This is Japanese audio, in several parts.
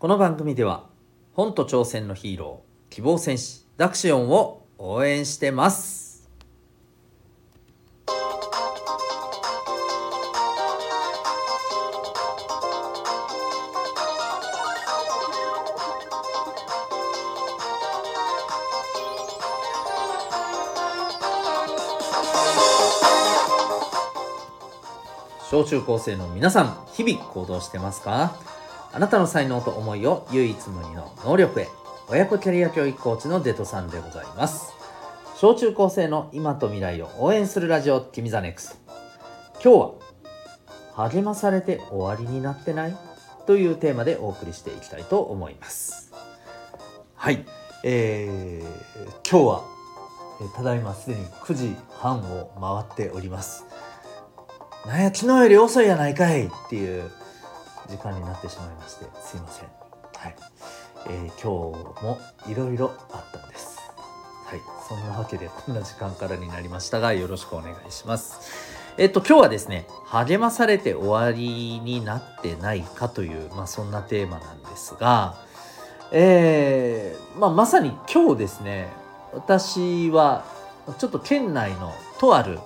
この番組では本と挑戦のヒーロー希望戦士ダクシオンを応援してます。小中高生の皆さん日々行動してますか？あなたの才能と思いを唯一無二の能力へ。親子キャリア教育コーチのデトさんでございます。小中高生の今と未来を応援するラジオ君 the NEXT。今日は励まされて終わりになってない？というテーマでお送りしていきたいと思います。はい。えー、今日はただいますでに9時半を回っております。なんや昨日より遅いやないかいっていう時間になってしまいましてすいません。はい、えー、今日もいろいろあったんです。はい。そんなわけでこんな時間からになりましたがよろしくお願いします。えっと今日はですね励まされて終わりになってないかというまあそんなテーマなんですがえー、まあ、まさに今日ですね私はちょっと県内のとある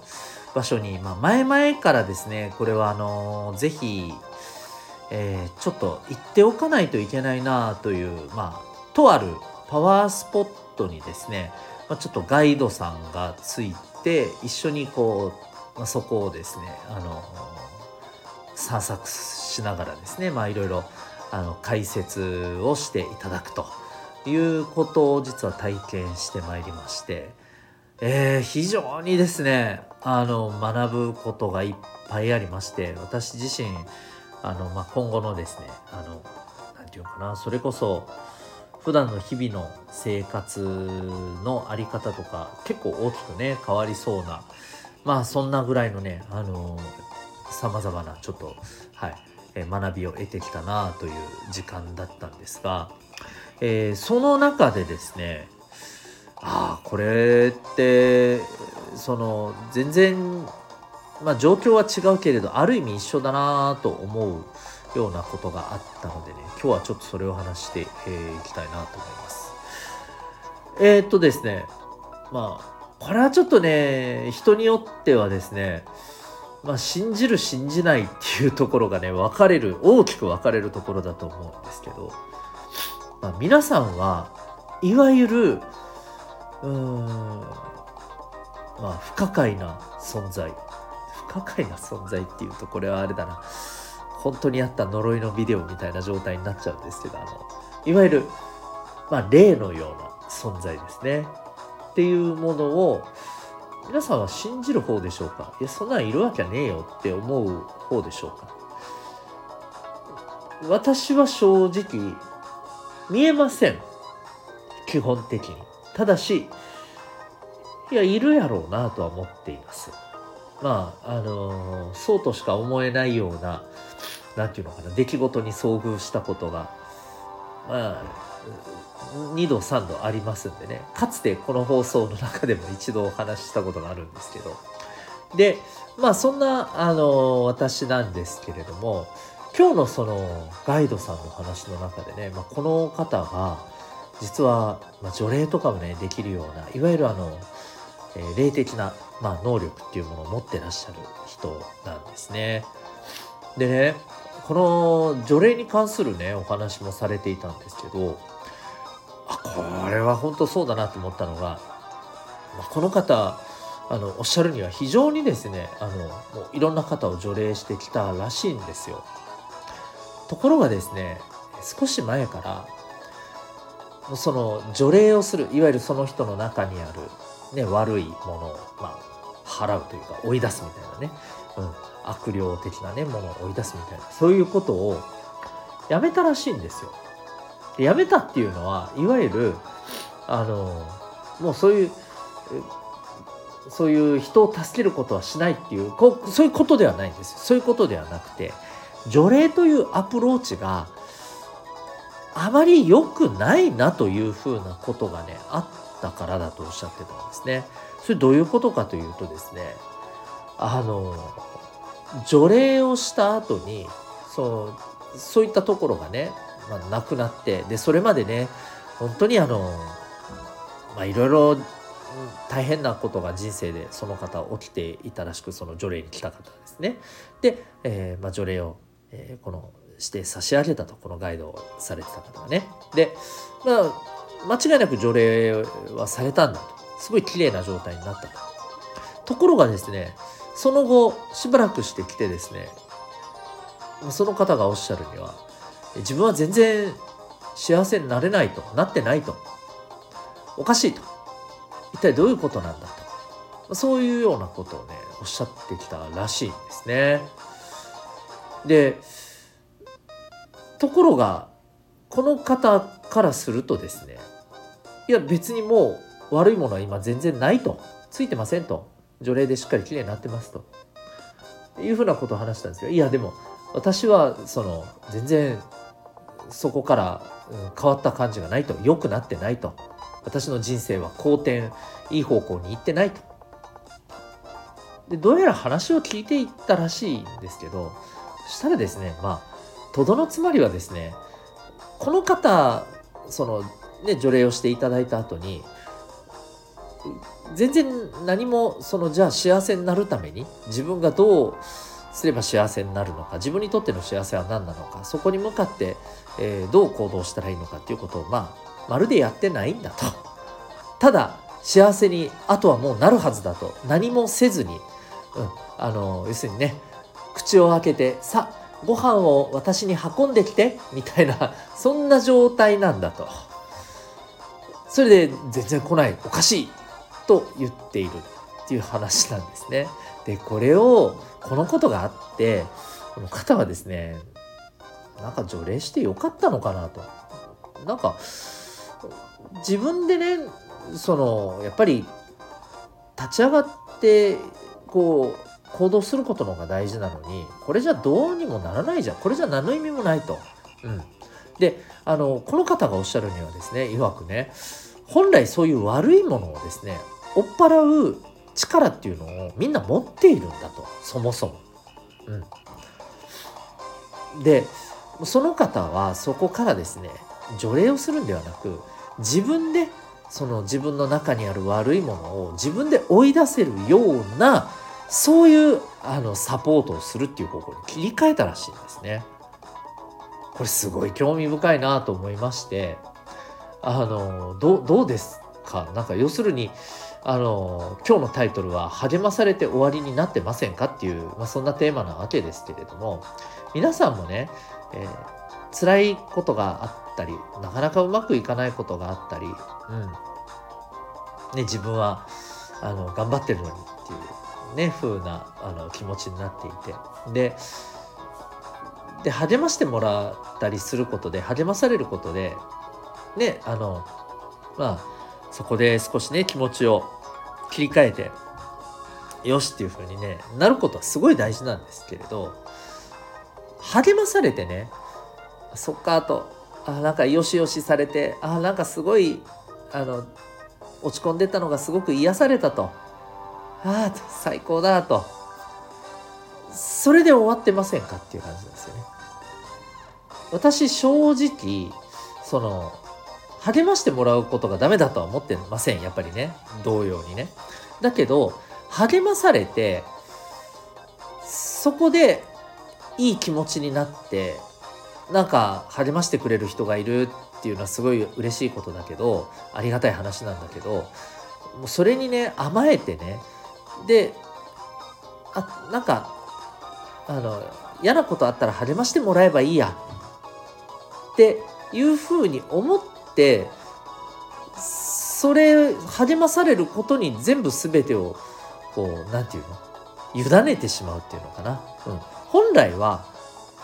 場所に、まあ、前々からですねこれはあのー、ぜひ、えー、ちょっと行っておかないといけないなという、まあ、とあるパワースポットにですね、まあ、ちょっとガイドさんがついて一緒にこう、まあ、そこをですね、あの、散策しながらですね、いろいろ解説をしていただくということを実は体験してまいりまして、えー、非常にですねあの学ぶことがいっぱいありまして私自身あの、まあ、今後のですねあのなんていうかなそれこそ普段の日々の生活のあり方とか結構大きくね変わりそうなまあそんなぐらいのねあのさまざまなちょっとはい学びを得てきたなという時間だったんですが、えー、その中でですねああこれってその全然、まあ、状況は違うけれどある意味一緒だなと思うようなことがあったのでね今日はちょっとそれを話してい、えー、きたいなと思います。えー、っとですねまあこれはちょっとね人によってはですねまあ、信じる信じないっていうところがね分かれる大きく分かれるところだと思うんですけど、まあ、皆さんはいわゆるうーんまあ不可解な存在不可解な存在っていうとこれはあれだな本当にあった呪いのビデオみたいな状態になっちゃうんですけどあのいわゆる、まあ、霊のような存在ですねっていうものを皆さんは信じる方でしょうか？いや、そんなんいるわけねえよって思う方でしょうか？私は正直、見えません。基本的に。ただし、いや、いるやろうなとは思っています。まあ、あのー、そうとしか思えないような、なんていうのかな、出来事に遭遇したことが、まあ、2度3度ありますんでね。かつてこの放送の中でも一度お話ししたことがあるんですけど。でまあそんなあの私なんですけれども今日のそのガイドさんの話の中でね、まあ、この方が実は、まあ、除霊とかもねできるようないわゆるあの、えー、霊的な、まあ、能力っていうものを持ってらっしゃる人なんですね。でねこの除霊に関するねお話もされていたんですけどあこれは本当そうだなと思ったのが、まこの方あのおっしゃるには非常にですねあのもういろんな方を除霊してきたらしいんですよ。ところがですね少し前からその除霊をするいわゆるその人の中にある、ね、悪いものを、まあ、払うというか追い出すみたいなね、うん、悪霊的な、ね、ものを追い出すみたいな。そういうことをやめたらしいんですよ。で辞めたっていうのはいわゆるあのもうそういうそういう人を助けることはしないっていうこそういうことではないんですそういうことではなくて除霊というアプローチがあまり良くないなというふうなことがねあったからだとおっしゃってたんですね。それどういうことかというとですねあの除霊をした後にそうそういったところがねまあ、亡くなってでそれまでね本当にあのまあいろいろ大変なことが人生でその方起きていたらしくその除霊に来た方ですね。で、えーまあ、除霊を、えー、このして差し上げたとこのガイドをされてた方がね。で、まあ、間違いなく除霊はされたんだとすごい綺麗な状態になったと。ところがですねその後しばらくしてきてですねその方がおっしゃるには自分は全然幸せになれないとなってないとおかしいと一体どういうことなんだとそういうようなことをねおっしゃってきたらしいんですね。でところがこの方からするとですねいや別にもう悪いものは今全然ないと。ついてませんと。除霊でしっかりきれいになってますと。いうふうなことを話したんですけど。いやでも私はその全然そこから変わった感じがないと。良くなってないと。私の人生は好転いい方向に行ってないと。でどうやら話を聞いていったらしいんですけどそしたらですねまあとどのつまりはですねこの方そのね除霊をしていただいた後に全然何もそのじゃあ幸せになるために自分がどうすれば幸せになるのか自分にとっての幸せは何なのかそこに向かって、えー、どう行動したらいいのかっていうことをまあまるでやってないんだと。ただ幸せにあとはもうなるはずだと。何もせずに、うん、あの要するにね口を開けてさご飯を私に運んできてみたいなそんな状態なんだと。それで全然来ないおかしいと言っているっていう話なんですね。でこれをこのことがあってこの方はですねなんか除霊してよかったのかなと。なんか自分でねそのやっぱり立ち上がってこう行動することの方が大事なのにこれじゃどうにもならないじゃんこれじゃ何の意味もないと。うん、であのこの方がおっしゃるにはですね曰くね本来そういう悪いものをですね追っ払う力っていうのをみんな持っているんだとそもそも。うん、でその方はそこからですね除霊をするんではなく自分でその自分の中にある悪いものを自分で追い出せるようなそういうあのサポートをするっていう方向に切り替えたらしいんですね。これすごい興味深いなと思いましてあのどどうですか？なんか要するにあの今日のタイトルは「励まされて終わりになってませんか?」っていう、まあ、そんなテーマなわけですけれども皆さんもね、えー、辛いことがあったりなかなかうまくいかないことがあったり、うんね、自分はあの頑張ってるのにっていうね風なあの気持ちになっていてでで励ましてもらったりすることで励まされることでねあのまあそこで少しね気持ちを切り替えてよしっていう風にねなることはすごい大事なんですけれど励まされてねそっかとあなんかよしよしされてあなんかすごいあの落ち込んでたのがすごく癒されたとああ最高だと。それで終わってませんかっていう感じですよね。私正直その励ましてもらうことがダメだとは思ってませんやっぱりね。同様にね。だけど励まされてそこでいい気持ちになってなんか励ましてくれる人がいるっていうのはすごい嬉しいことだけどありがたい話なんだけどもうそれにね甘えてね。であなんかあの嫌なことあったら励ましてもらえばいいやっていうふうに思ってそれ励まされることに全部全てをこう何て言うの？委ねてしまうっていうのかな、うん、本来は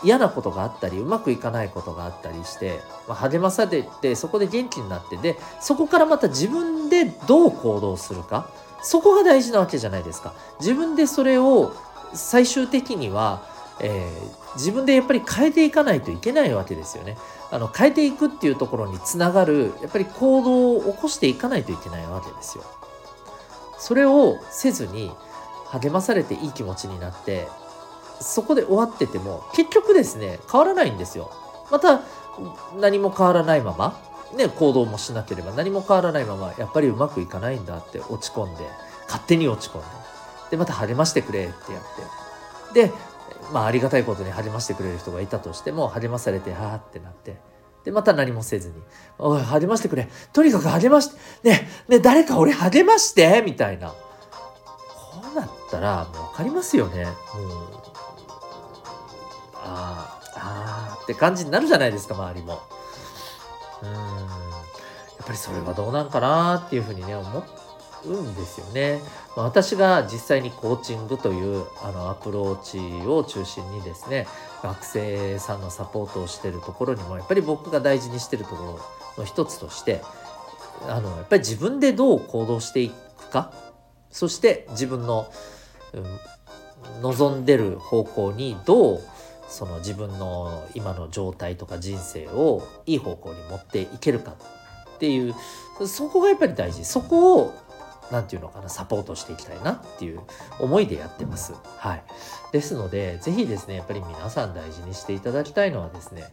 嫌なことがあったりうまくいかないことがあったりして、まあ、励まされてそこで元気になってでそこからまた自分でどう行動するか。そこが大事なわけじゃないですか。自分でそれを最終的には、えー、自分でやっぱり変えていかないといけないわけですよね。あの変えていくっていうところにつながるやっぱり行動を起こしていかないといけないわけですよ。それをせずに励まされていい気持ちになってそこで終わってても結局ですね変わらないんですよ。また何も変わらないままね、行動もしなければ何も変わらないままやっぱりうまくいかないんだって落ち込んで勝手に落ち込んででまた励ましてくれってやってでまあありがたいことに励ましてくれる人がいたとしても励まされてはあってなってでまた何もせずに「おい励ましてくれ。とにかく励ましてねね誰か俺励まして」みたいな。こうなったらもう分かりますよね。もうああああって感じになるじゃないですか周りも。うん。やっぱりそれはどうなんかなっていうふうにね思うんですよね。まあ、私が実際にコーチングというあのアプローチを中心にですね学生さんのサポートをしてるところにもやっぱり僕が大事にしてるところの一つとしてあのやっぱり自分でどう行動していくかそして自分の、うん、望んでる方向にどうその自分の今の状態とか人生をいい方向に持っていけるかっていうそこがやっぱり大事そこを何て言うのかなサポートしていきたいなっていう思いでやってます。はい、ですので是非ですねやっぱり皆さん大事にしていただきたいのはですね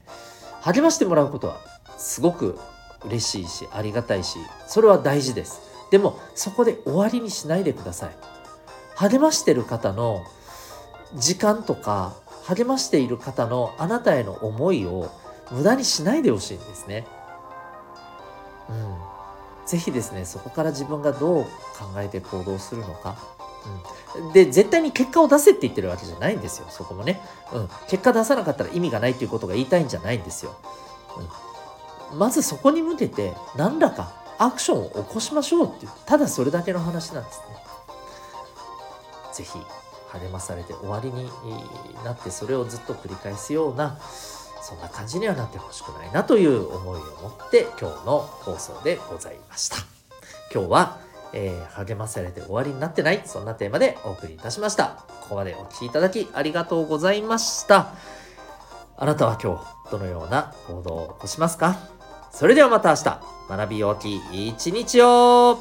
励ましてもらうことはすごく嬉しいしありがたいしそれは大事です。でもそこで終わりにしないでください。励ましてる方の時間とか励ましている方のあなたへの思いを無駄にしないでほしいんですね。うん。ぜひですね、そこから自分がどう考えて行動するのか。うん、で、絶対に結果を出せって言ってるわけじゃないんですよ、そこもね。うん。結果出さなかったら意味がないっていうことが言いたいんじゃないんですよ。うん。まずそこに向けて何らかアクションを起こしましょうっていう、ただそれだけの話なんですね。ぜひ励まされて終わりになってそれをずっと繰り返すようなそんな感じにはなってほしくないなという思いを持って今日の放送でございました。今日は、えー、励まされて終わりになってないそんなテーマでお送りいたしました。ここまでお聴きいただきありがとうございました。あなたは今日どのような行動を起こしますか？それではまた明日。学びようき一日を。